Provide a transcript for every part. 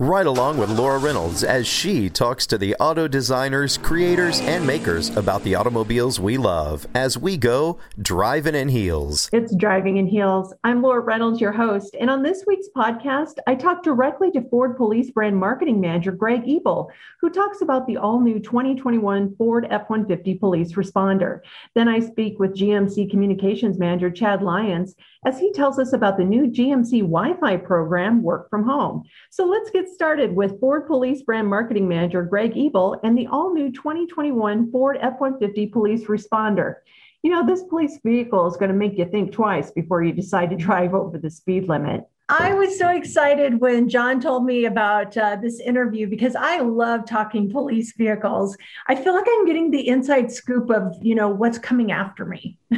Right along with Laura Reynolds as she talks to the auto designers, creators, and makers about the automobiles we love as we go driving in heels. It's Driving in Heels. I'm Laura Reynolds, your host. And on this week's podcast, I talk directly to Ford Police Brand Marketing Manager Greg Ebel, who talks about the all new 2021 Ford F 150 Police Responder. Then I speak with GMC Communications Manager Chad Lyons as he tells us about the new GMC Wi Fi program, Work from Home. So let's get started with Ford Police Brand Marketing Manager Greg Ebel and the all new 2021 Ford F 150 Police Responder. You know, this police vehicle is going to make you think twice before you decide to drive over the speed limit. I was so excited when John told me about uh, this interview because I love talking police vehicles. I feel like I'm getting the inside scoop of, you know, what's coming after me.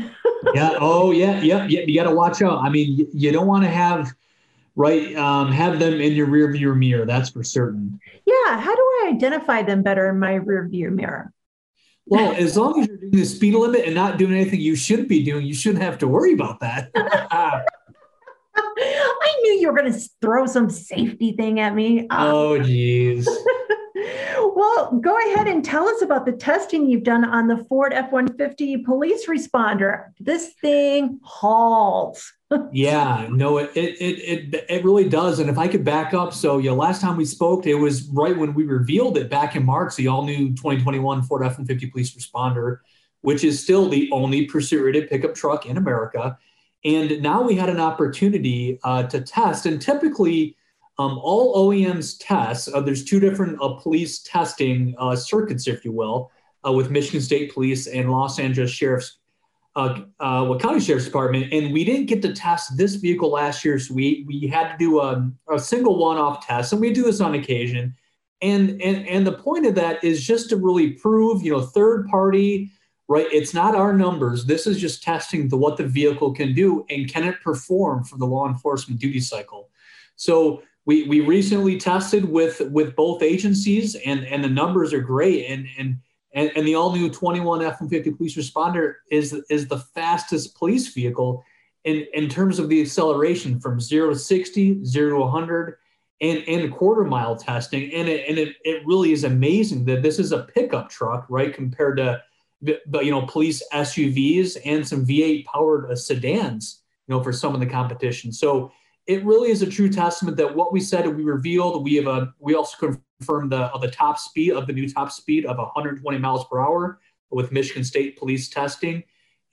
yeah. Oh, yeah. Yeah. yeah. You got to watch out. I mean, you don't want to have right um, have them in your rear view mirror. That's for certain. Yeah. How do I identify them better in my rear view mirror? Well, as long as you're doing the speed limit and not doing anything you shouldn't be doing, you shouldn't have to worry about that. I knew you were going to throw some safety thing at me. Um, oh, jeez well, go ahead and tell us about the testing you've done on the Ford F 150 police responder. This thing hauls. Yeah, no, it, it it it really does. And if I could back up, so yeah, last time we spoke, it was right when we revealed it back in March, the all new 2021 Ford F 150 police responder, which is still the only pursuit rated pickup truck in America. And now we had an opportunity uh, to test, and typically, um, all OEMs test. Uh, there's two different uh, police testing uh, circuits, if you will, uh, with Michigan State Police and Los Angeles Sheriff's, uh, well, County Sheriff's Department. And we didn't get to test this vehicle last year, so we we had to do a, a single one-off test, and we do this on occasion. And and and the point of that is just to really prove, you know, third-party right? It's not our numbers. This is just testing the what the vehicle can do and can it perform for the law enforcement duty cycle. So we we recently tested with with both agencies and and the numbers are great and and and, and the all new 21 F-150 police responder is is the fastest police vehicle in in terms of the acceleration from 0 to 60, 0 to 100 and, and quarter mile testing. And it, and it, it really is amazing that this is a pickup truck, right? Compared to but you know police SUVs and some V8 powered uh, sedans, you know, for some of the competition. So it really is a true testament that what we said we revealed. We have a we also confirmed the the top speed of the new top speed of 120 miles per hour with Michigan State Police testing,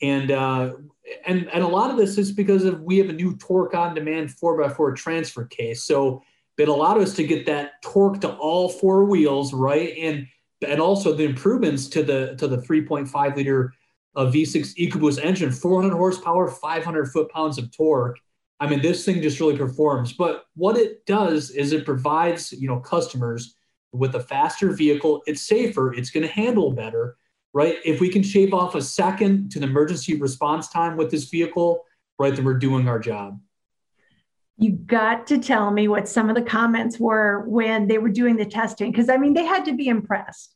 and uh, and and a lot of this is because of we have a new torque on demand four x four transfer case. So it allowed us to get that torque to all four wheels, right? And and also the improvements to the to the 3.5 liter uh, V6 EcoBoost engine, 400 horsepower, 500 foot pounds of torque. I mean, this thing just really performs. But what it does is it provides you know customers with a faster vehicle. It's safer. It's going to handle better, right? If we can shave off a second to the emergency response time with this vehicle, right, then we're doing our job you got to tell me what some of the comments were when they were doing the testing because i mean they had to be impressed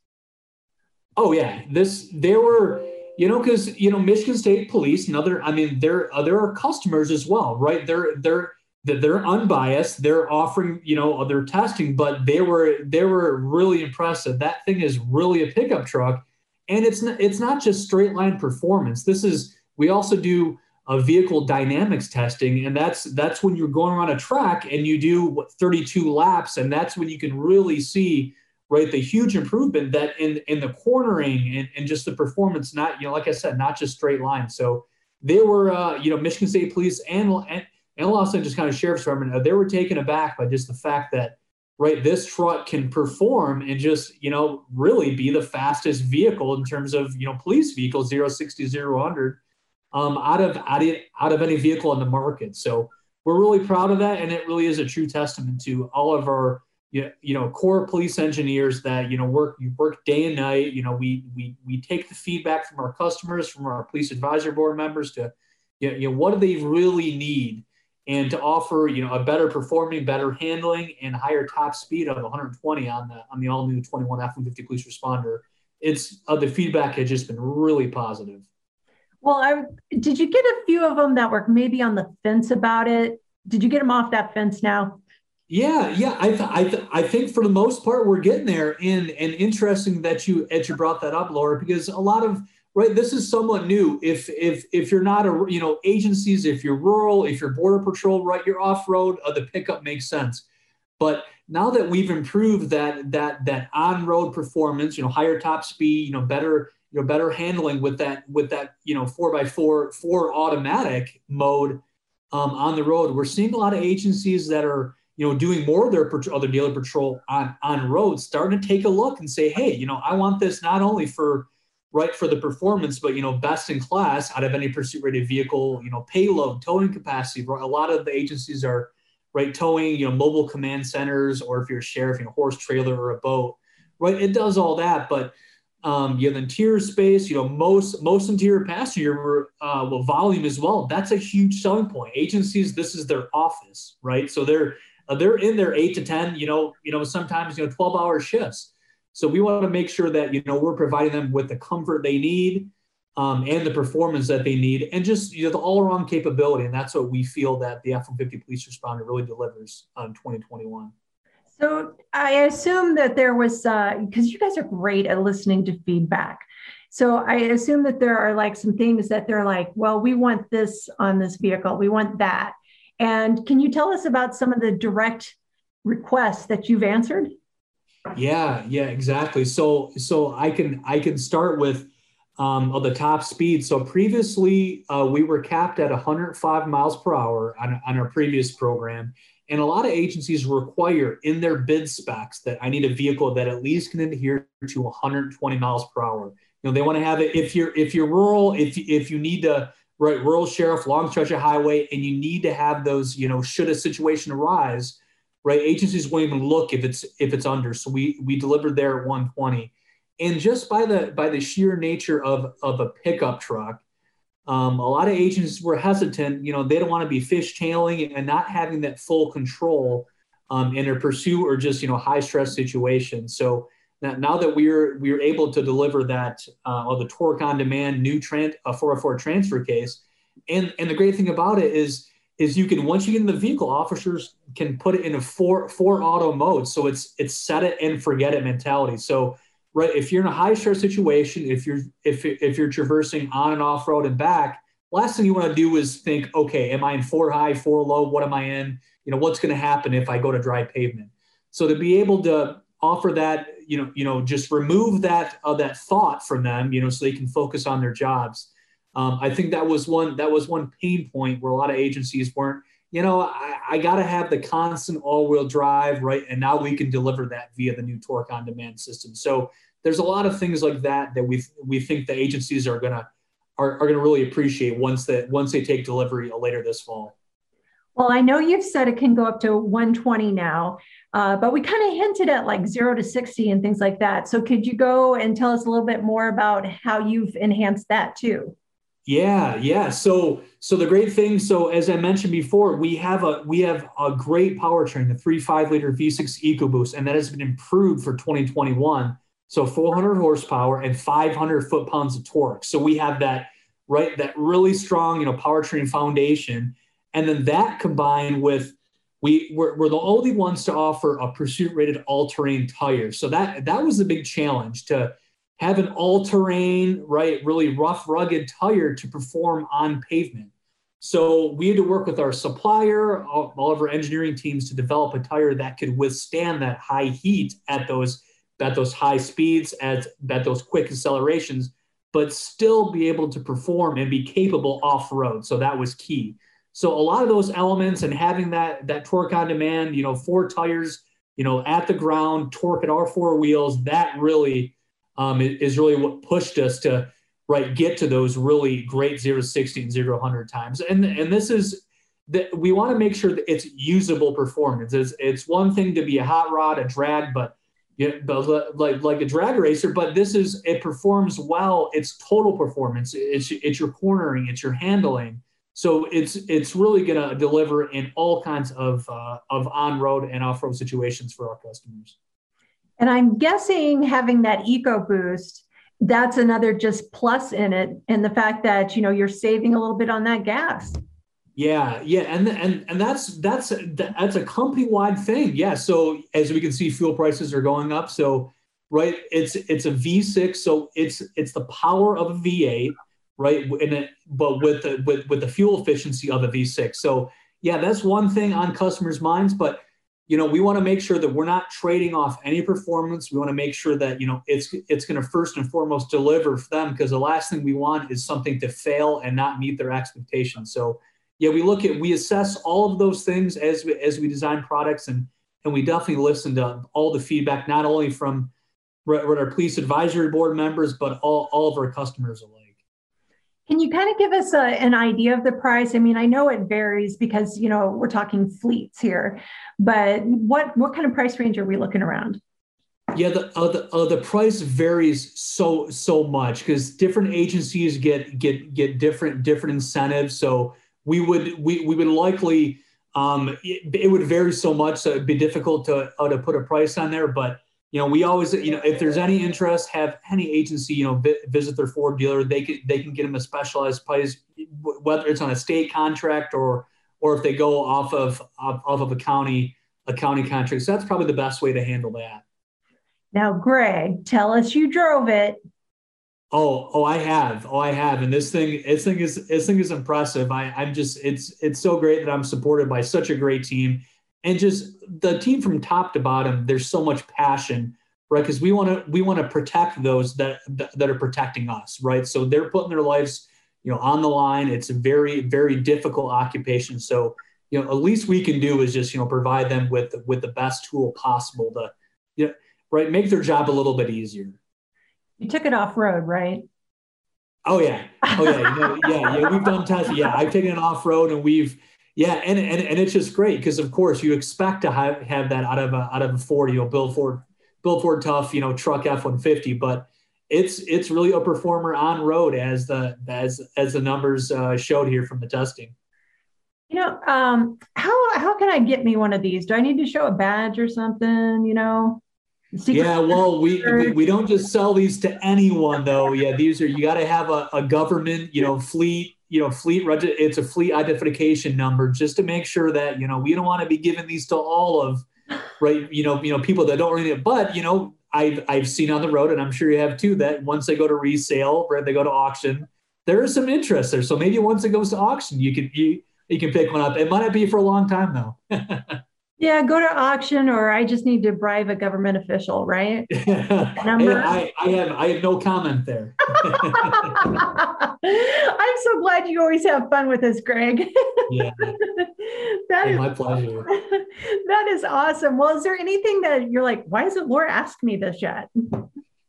oh yeah this they were you know because you know michigan state police and other i mean there there are customers as well right they're they're they're unbiased they're offering you know their testing but they were they were really impressed that that thing is really a pickup truck and it's not it's not just straight line performance this is we also do uh, vehicle dynamics testing, and that's that's when you're going around a track and you do what, 32 laps, and that's when you can really see right the huge improvement that in in the cornering and, and just the performance. Not you know, like I said, not just straight line. So they were, uh, you know, Michigan State Police and and, and Los Angeles County Sheriff's Department. Uh, they were taken aback by just the fact that right this truck can perform and just you know really be the fastest vehicle in terms of you know police vehicle 060 100 um, out of out of out of any vehicle in the market. So we're really proud of that, and it really is a true testament to all of our you know core police engineers that you know work you work day and night. You know we we we take the feedback from our customers, from our police advisory board members to you know what do they really need and to offer you know a better performing, better handling, and higher top speed of 120 on the on the all new 21 F-150 police responder. It's uh, the feedback has just been really positive. Well, I did you get a few of them that were maybe on the fence about it? Did you get them off that fence now? Yeah, yeah, I th- I, th- I think for the most part we're getting there. And and interesting that you that you brought that up, Laura, because a lot of right this is somewhat new. If if if you're not a you know agencies, if you're rural, if you're border patrol, right, you're off road, uh, the pickup makes sense. But now that we've improved that that that on road performance, you know, higher top speed, you know, better you know better handling with that with that you know four by four four automatic mode um, on the road. We're seeing a lot of agencies that are you know doing more of their other daily patrol on on roads, starting to take a look and say, hey, you know, I want this not only for right for the performance, but you know, best in class out of any pursuit rated vehicle, you know, payload, towing capacity. A lot of the agencies are right towing, you know, mobile command centers, or if you're a sheriff, you know, horse trailer or a boat, right? It does all that, but um, you have interior space, you know, most most interior passenger uh, well, volume as well. That's a huge selling point. Agencies, this is their office, right? So they're uh, they're in their eight to ten, you know, you know, sometimes you know, twelve hour shifts. So we want to make sure that you know we're providing them with the comfort they need um, and the performance that they need, and just you know the all around capability. And that's what we feel that the F-150 Police Responder really delivers on 2021. So I assume that there was, because uh, you guys are great at listening to feedback. So I assume that there are like some things that they're like, well, we want this on this vehicle, we want that. And can you tell us about some of the direct requests that you've answered? Yeah, yeah, exactly. So, so I can I can start with um, of the top speed. So previously, uh, we were capped at 105 miles per hour on, on our previous program, and a lot of agencies require in their bid specs that I need a vehicle that at least can adhere to 120 miles per hour. You know, they want to have it if you're if you're rural, if if you need to right rural sheriff, long stretch of highway, and you need to have those, you know, should a situation arise, right? Agencies won't even look if it's if it's under. So we we delivered there at 120. And just by the by the sheer nature of of a pickup truck, um, a lot of agents were hesitant. You know, they don't want to be fish fishtailing and not having that full control um, in their pursuit or just you know high stress situations. So now, now that we're we're able to deliver that uh, the torque on demand new trans a 404 transfer case, and and the great thing about it is is you can once you get in the vehicle, officers can put it in a four four auto mode. So it's it's set it and forget it mentality. So right if you're in a high stress situation if you're if, if you're traversing on and off road and back last thing you want to do is think okay am i in four high four low what am i in you know what's going to happen if i go to dry pavement so to be able to offer that you know you know just remove that uh, that thought from them you know so they can focus on their jobs um, i think that was one that was one pain point where a lot of agencies weren't you know i, I got to have the constant all-wheel drive right and now we can deliver that via the new torque on demand system so there's a lot of things like that that we we think the agencies are gonna are, are gonna really appreciate once that once they take delivery later this fall. Well, I know you've said it can go up to 120 now, uh, but we kind of hinted at like zero to 60 and things like that. So could you go and tell us a little bit more about how you've enhanced that too? Yeah, yeah. So so the great thing, so as I mentioned before, we have a we have a great powertrain, the three five liter V6 EcoBoost, and that has been improved for 2021 so 400 horsepower and 500 foot pounds of torque. So we have that right that really strong you know powertrain foundation, and then that combined with we we're, we're the only ones to offer a pursuit rated all terrain tire. So that that was a big challenge to have an all terrain right really rough rugged tire to perform on pavement. So we had to work with our supplier, all, all of our engineering teams to develop a tire that could withstand that high heat at those at those high speeds, at, at those quick accelerations, but still be able to perform and be capable off road. So that was key. So a lot of those elements and having that that torque on demand, you know, four tires, you know, at the ground, torque at our four wheels, that really um, is really what pushed us to right get to those really great 0 60 and 0 100 times. And and this is that we want to make sure that it's usable performance. It's, it's one thing to be a hot rod, a drag, but yeah, but like like a drag racer, but this is it performs well. It's total performance. It's it's your cornering, it's your handling. So it's it's really going to deliver in all kinds of uh, of on road and off road situations for our customers. And I'm guessing having that EcoBoost, that's another just plus in it, and the fact that you know you're saving a little bit on that gas. Yeah, yeah, and and and that's that's that's a company wide thing. Yeah, so as we can see, fuel prices are going up. So right, it's it's a V6, so it's it's the power of a V8, right? In it, but with the with with the fuel efficiency of a V6. So yeah, that's one thing on customers' minds, but you know we want to make sure that we're not trading off any performance we want to make sure that you know it's it's going to first and foremost deliver for them because the last thing we want is something to fail and not meet their expectations so yeah, we look at we assess all of those things as we as we design products and and we definitely listen to all the feedback, not only from our police advisory board members, but all, all of our customers alike. Can you kind of give us a, an idea of the price? I mean, I know it varies because you know we're talking fleets here, but what what kind of price range are we looking around? Yeah, the uh, the, uh, the price varies so so much because different agencies get get get different different incentives. So we would we, we would likely um, it, it, would vary so much so it'd be difficult to uh, to put a price on there but you know we always you know if there's any interest have any agency you know vi- visit their ford dealer they can they can get them a specialized price whether it's on a state contract or or if they go off of off, off of a county a county contract so that's probably the best way to handle that now greg tell us you drove it Oh, oh, I have. Oh, I have. And this thing, this thing is, this thing is impressive. I, I'm just, it's, it's so great that I'm supported by such a great team, and just the team from top to bottom. There's so much passion, right? Because we want to, we want to protect those that that are protecting us, right? So they're putting their lives, you know, on the line. It's a very, very difficult occupation. So, you know, at least we can do is just, you know, provide them with with the best tool possible to, you know, right, make their job a little bit easier. You took it off road, right? Oh yeah, oh yeah, you know, yeah, yeah. We've done tests. Yeah, I've taken it off road, and we've yeah, and and, and it's just great because of course you expect to have, have that out of a out of a Ford, you know, build Ford, build Ford tough, you know, truck F one fifty, but it's it's really a performer on road as the as as the numbers uh, showed here from the testing. You know, um, how how can I get me one of these? Do I need to show a badge or something? You know. Secret yeah, well, we, we, we don't just sell these to anyone though. Yeah, these are you got to have a, a government, you know, fleet, you know, fleet. It's a fleet identification number just to make sure that you know we don't want to be giving these to all of, right? You know, you know, people that don't really. But you know, I've I've seen on the road, and I'm sure you have too, that once they go to resale, right, they go to auction, there is some interest there. So maybe once it goes to auction, you can you you can pick one up. It might not be for a long time though. Yeah, go to auction, or I just need to bribe a government official, right? Number. I, I have I have no comment there. I'm so glad you always have fun with us, Greg. yeah, that is my pleasure. That is awesome. Well, is there anything that you're like, why hasn't Laura asked me this yet?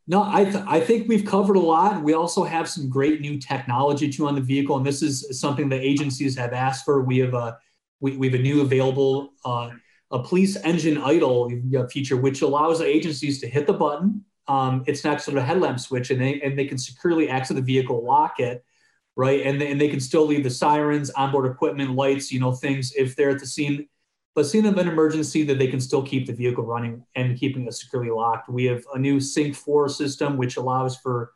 No, I, th- I think we've covered a lot. We also have some great new technology too on the vehicle, and this is something the agencies have asked for. We have a we, we have a new available uh, a police engine idle feature, which allows the agencies to hit the button. Um, it's next to the headlamp switch, and they and they can securely exit the vehicle, lock it, right, and they, and they can still leave the sirens, onboard equipment, lights, you know, things if they're at the scene. But scene of an emergency, that they can still keep the vehicle running and keeping it securely locked. We have a new Sync 4 system, which allows for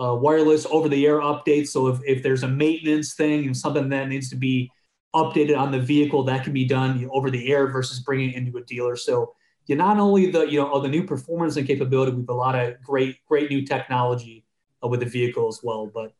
uh, wireless over-the-air updates. So if, if there's a maintenance thing and something that needs to be updated on the vehicle that can be done you know, over the air versus bringing it into a dealer. So you not only the you know the new performance and capability, we have a lot of great great new technology uh, with the vehicle as well. But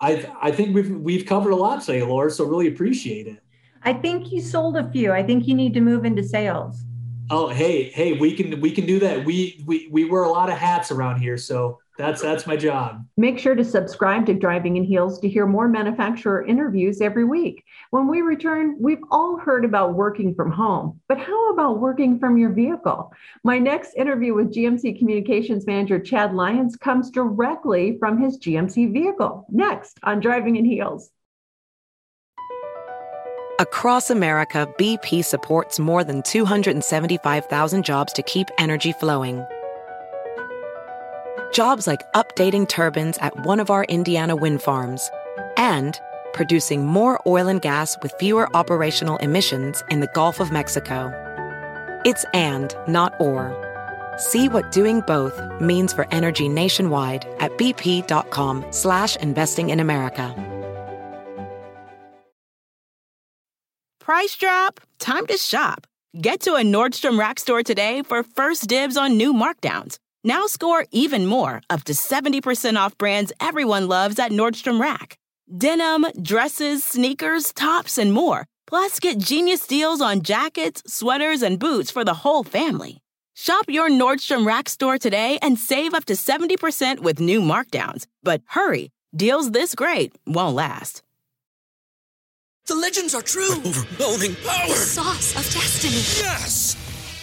I I think we've we've covered a lot today, Laura. So really appreciate it. I think you sold a few. I think you need to move into sales. Oh, hey, hey, we can we can do that. We we we wear a lot of hats around here, so that's that's my job. Make sure to subscribe to Driving in Heels to hear more manufacturer interviews every week. When we return, we've all heard about working from home, but how about working from your vehicle? My next interview with GMC Communications Manager Chad Lyons comes directly from his GMC vehicle. Next on Driving in Heels. Across America, BP supports more than 275,000 jobs to keep energy flowing. Jobs like updating turbines at one of our Indiana wind farms and producing more oil and gas with fewer operational emissions in the Gulf of Mexico. It's and, not or. See what doing both means for energy nationwide at bp.com slash investing in America. Price drop? Time to shop. Get to a Nordstrom Rack store today for first dibs on new markdowns. Now score even more, up to 70% off brands everyone loves at Nordstrom Rack. Denim, dresses, sneakers, tops, and more. Plus, get genius deals on jackets, sweaters, and boots for the whole family. Shop your Nordstrom Rack store today and save up to 70% with new markdowns. But hurry, deals this great won't last. The legends are true. Overwhelming power! The sauce of destiny. Yes!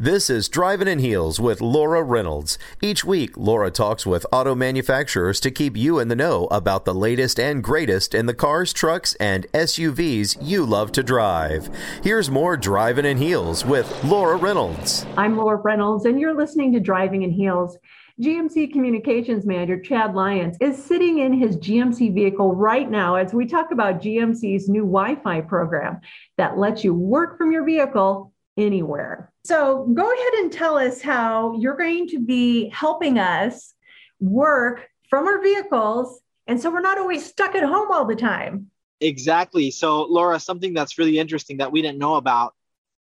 This is Driving in Heels with Laura Reynolds. Each week, Laura talks with auto manufacturers to keep you in the know about the latest and greatest in the cars, trucks, and SUVs you love to drive. Here's more Driving in Heels with Laura Reynolds. I'm Laura Reynolds, and you're listening to Driving in Heels. GMC Communications Manager Chad Lyons is sitting in his GMC vehicle right now as we talk about GMC's new Wi Fi program that lets you work from your vehicle anywhere. So go ahead and tell us how you're going to be helping us work from our vehicles. And so we're not always stuck at home all the time. Exactly. So, Laura, something that's really interesting that we didn't know about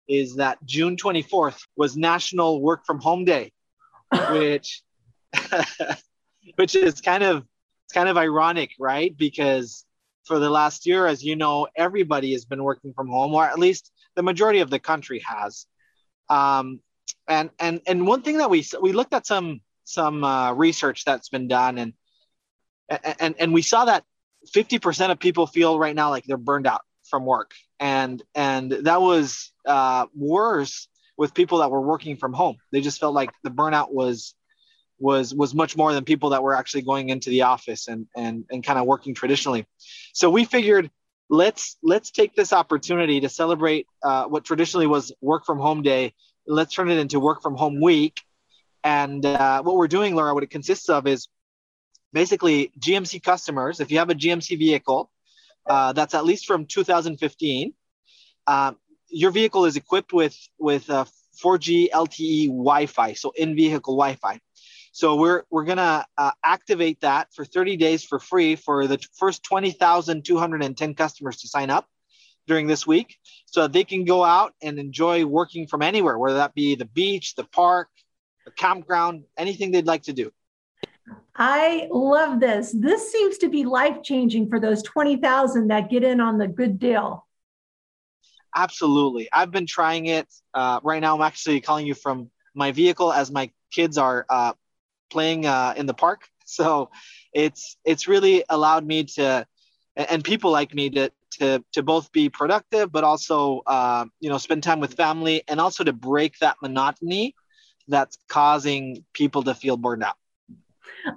is that June 24th was National Work from Home Day, which which is kind of it's kind of ironic, right? Because for the last year, as you know, everybody has been working from home, or at least the majority of the country has. Um, and and and one thing that we we looked at some some uh, research that's been done, and and and we saw that 50% of people feel right now like they're burned out from work, and and that was uh, worse with people that were working from home. They just felt like the burnout was was was much more than people that were actually going into the office and and and kind of working traditionally. So we figured let's let's take this opportunity to celebrate uh, what traditionally was work from home day. Let's turn it into work from home week. And uh, what we're doing, Laura, what it consists of is basically GMC customers. If you have a GMC vehicle uh, that's at least from 2015, uh, your vehicle is equipped with with 4G LTE Wi-Fi, so in-vehicle Wi-Fi. So we're we're gonna uh, activate that for 30 days for free for the first 20,210 customers to sign up during this week, so they can go out and enjoy working from anywhere, whether that be the beach, the park, the campground, anything they'd like to do. I love this. This seems to be life changing for those 20,000 that get in on the good deal. Absolutely. I've been trying it. Uh, right now, I'm actually calling you from my vehicle as my kids are uh, playing uh, in the park. So it's it's really allowed me to and people like me to to to both be productive, but also uh, you know spend time with family, and also to break that monotony that's causing people to feel burned out.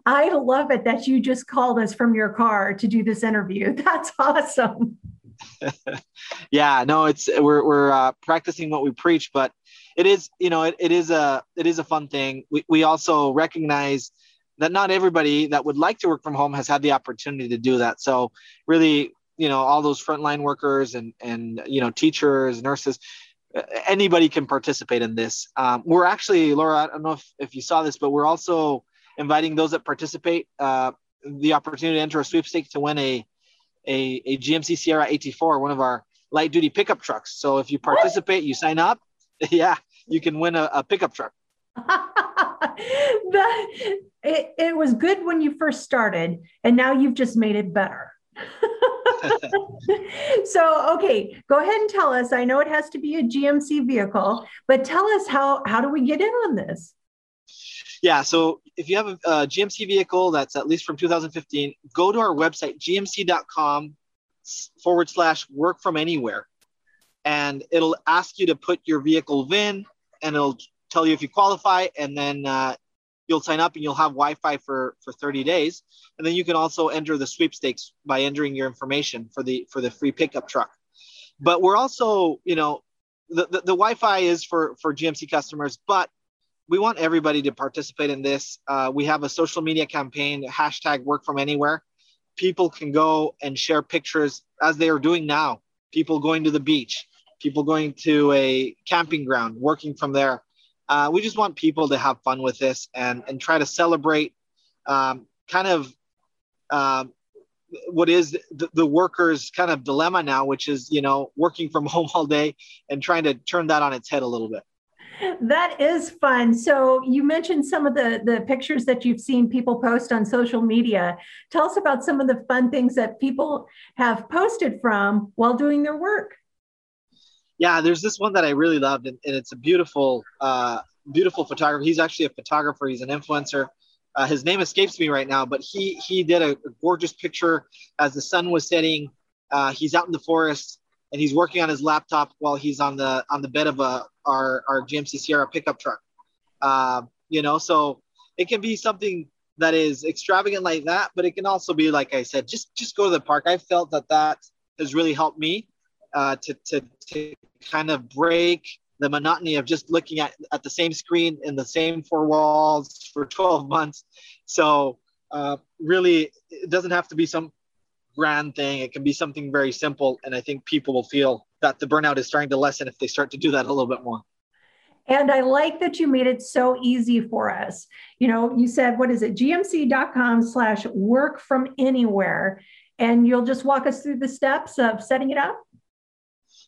I love it that you just called us from your car to do this interview. That's awesome. yeah, no, it's we're we're uh, practicing what we preach, but it is you know it, it is a it is a fun thing. We we also recognize that not everybody that would like to work from home has had the opportunity to do that. So really, you know, all those frontline workers and and you know teachers, nurses, anybody can participate in this. Um, we're actually, Laura, I don't know if, if you saw this, but we're also inviting those that participate uh, the opportunity to enter a sweepstake to win a, a, a GMC Sierra AT4, one of our light duty pickup trucks. So if you participate, you sign up, yeah, you can win a, a pickup truck. the, it, it was good when you first started, and now you've just made it better. so okay go ahead and tell us i know it has to be a gmc vehicle but tell us how how do we get in on this yeah so if you have a, a gmc vehicle that's at least from 2015 go to our website gmc.com forward slash work from anywhere and it'll ask you to put your vehicle VIN and it'll tell you if you qualify and then uh, you'll sign up and you'll have Wi-Fi for for 30 days, and then you can also enter the sweepstakes by entering your information for the for the free pickup truck. But we're also, you know, the, the, the Wi-Fi is for for GMC customers, but we want everybody to participate in this. Uh, we have a social media campaign, hashtag Work From Anywhere. People can go and share pictures as they are doing now. People going to the beach, people going to a camping ground, working from there. Uh, we just want people to have fun with this and and try to celebrate um, kind of um, what is the, the, workers kind of dilemma now which is you know working from home all day and trying to turn that on its head a little bit. That is fun. So you mentioned some of the the pictures that you've seen people post on social media. Tell us about some of the fun things that people have posted from while doing their work yeah, there's this one that I really loved, and, and it's a beautiful, uh, beautiful photographer. He's actually a photographer. He's an influencer. Uh, his name escapes me right now, but he he did a, a gorgeous picture as the sun was setting. Uh, he's out in the forest and he's working on his laptop while he's on the on the bed of a our our GMC Sierra pickup truck. Uh, you know, so it can be something that is extravagant like that, but it can also be like I said, just just go to the park. I felt that that has really helped me uh, to, to, to kind of break the monotony of just looking at, at the same screen in the same four walls for 12 months. So uh, really, it doesn't have to be some grand thing. It can be something very simple. And I think people will feel that the burnout is starting to lessen if they start to do that a little bit more. And I like that you made it so easy for us. You know, you said, what is it? gmc.com slash work from anywhere. And you'll just walk us through the steps of setting it up?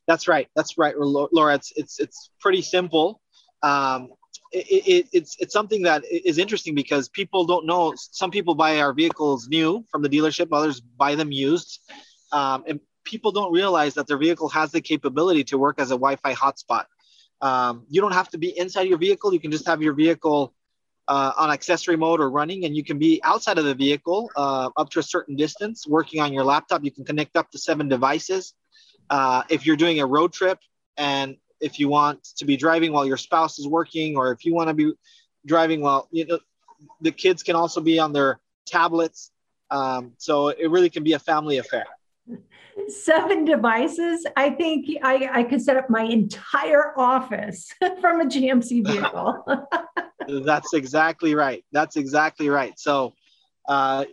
That's right. That's right, Laura. It's it's it's pretty simple. Um, it, it, it's it's something that is interesting because people don't know. Some people buy our vehicles new from the dealership. Others buy them used, um, and people don't realize that their vehicle has the capability to work as a Wi-Fi hotspot. Um, you don't have to be inside your vehicle. You can just have your vehicle uh, on accessory mode or running, and you can be outside of the vehicle uh, up to a certain distance, working on your laptop. You can connect up to seven devices. Uh, if you're doing a road trip and if you want to be driving while your spouse is working, or if you want to be driving while you know the kids can also be on their tablets. Um, so it really can be a family affair. Seven devices. I think I, I could set up my entire office from a GMC vehicle. That's exactly right. That's exactly right. So uh,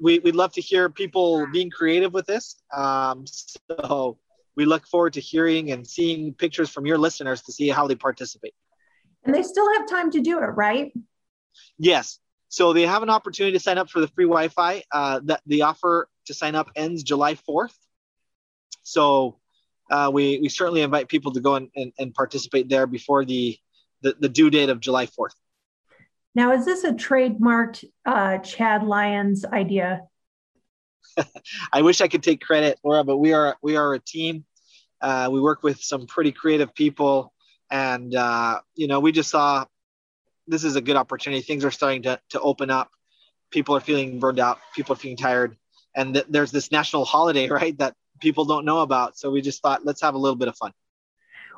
we, would love to hear people being creative with this. Um, so we look forward to hearing and seeing pictures from your listeners to see how they participate. And they still have time to do it, right? Yes. So they have an opportunity to sign up for the free Wi-Fi. Uh, that the offer to sign up ends July 4th. So uh, we, we certainly invite people to go and, and, and participate there before the, the, the due date of July 4th. Now, is this a trademarked uh, Chad Lyons idea? I wish I could take credit, Laura, but we are we are a team. Uh, we work with some pretty creative people, and uh, you know, we just saw this is a good opportunity. Things are starting to to open up. People are feeling burned out. People are feeling tired, and th- there's this national holiday, right, that people don't know about. So we just thought, let's have a little bit of fun.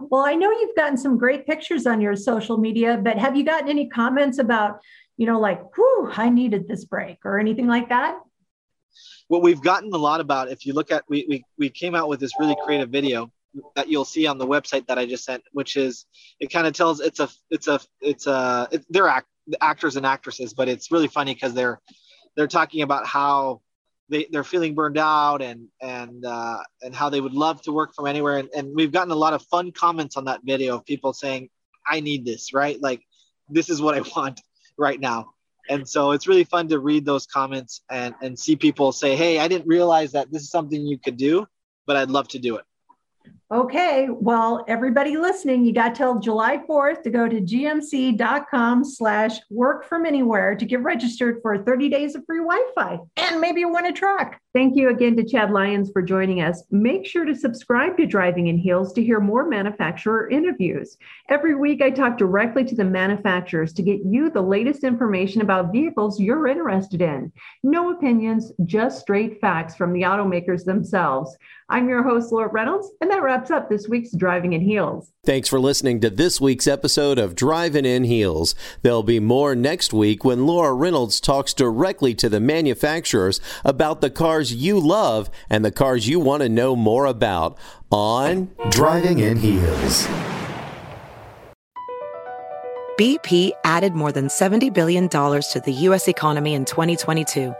Well, I know you've gotten some great pictures on your social media, but have you gotten any comments about, you know, like, whew, I needed this break or anything like that? What we've gotten a lot about, if you look at, we, we, we came out with this really creative video that you'll see on the website that I just sent, which is, it kind of tells, it's a, it's a, it's a, it, they're act, actors and actresses, but it's really funny because they're, they're talking about how they, they're feeling burned out and and uh, and how they would love to work from anywhere. And, and we've gotten a lot of fun comments on that video of people saying i need this right? Like this is what i want right now. And so it's really fun to read those comments and and see people say hey i didn't realize that this is something you could do but i'd love to do it Okay, well, everybody listening, you got till July 4th to go to gmc.com slash work from anywhere to get registered for 30 days of free Wi-Fi and maybe you win a truck. Thank you again to Chad Lyons for joining us. Make sure to subscribe to Driving in Heels to hear more manufacturer interviews. Every week, I talk directly to the manufacturers to get you the latest information about vehicles you're interested in. No opinions, just straight facts from the automakers themselves. I'm your host, Laura Reynolds, and that wraps up this week's Driving in Heels. Thanks for listening to this week's episode of Driving in Heels. There'll be more next week when Laura Reynolds talks directly to the manufacturers about the cars you love and the cars you want to know more about on Driving in Heels. BP added more than $70 billion to the U.S. economy in 2022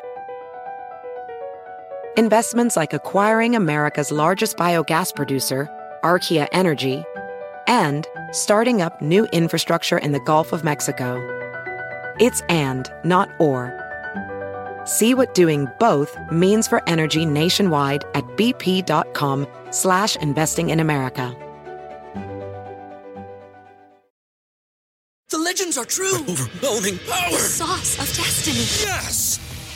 Investments like acquiring America's largest biogas producer, Archaea Energy, and starting up new infrastructure in the Gulf of Mexico. It's and, not or. See what doing both means for energy nationwide at bp.com slash investing in America. The legends are true. Overwhelming power! The sauce of destiny. Yes!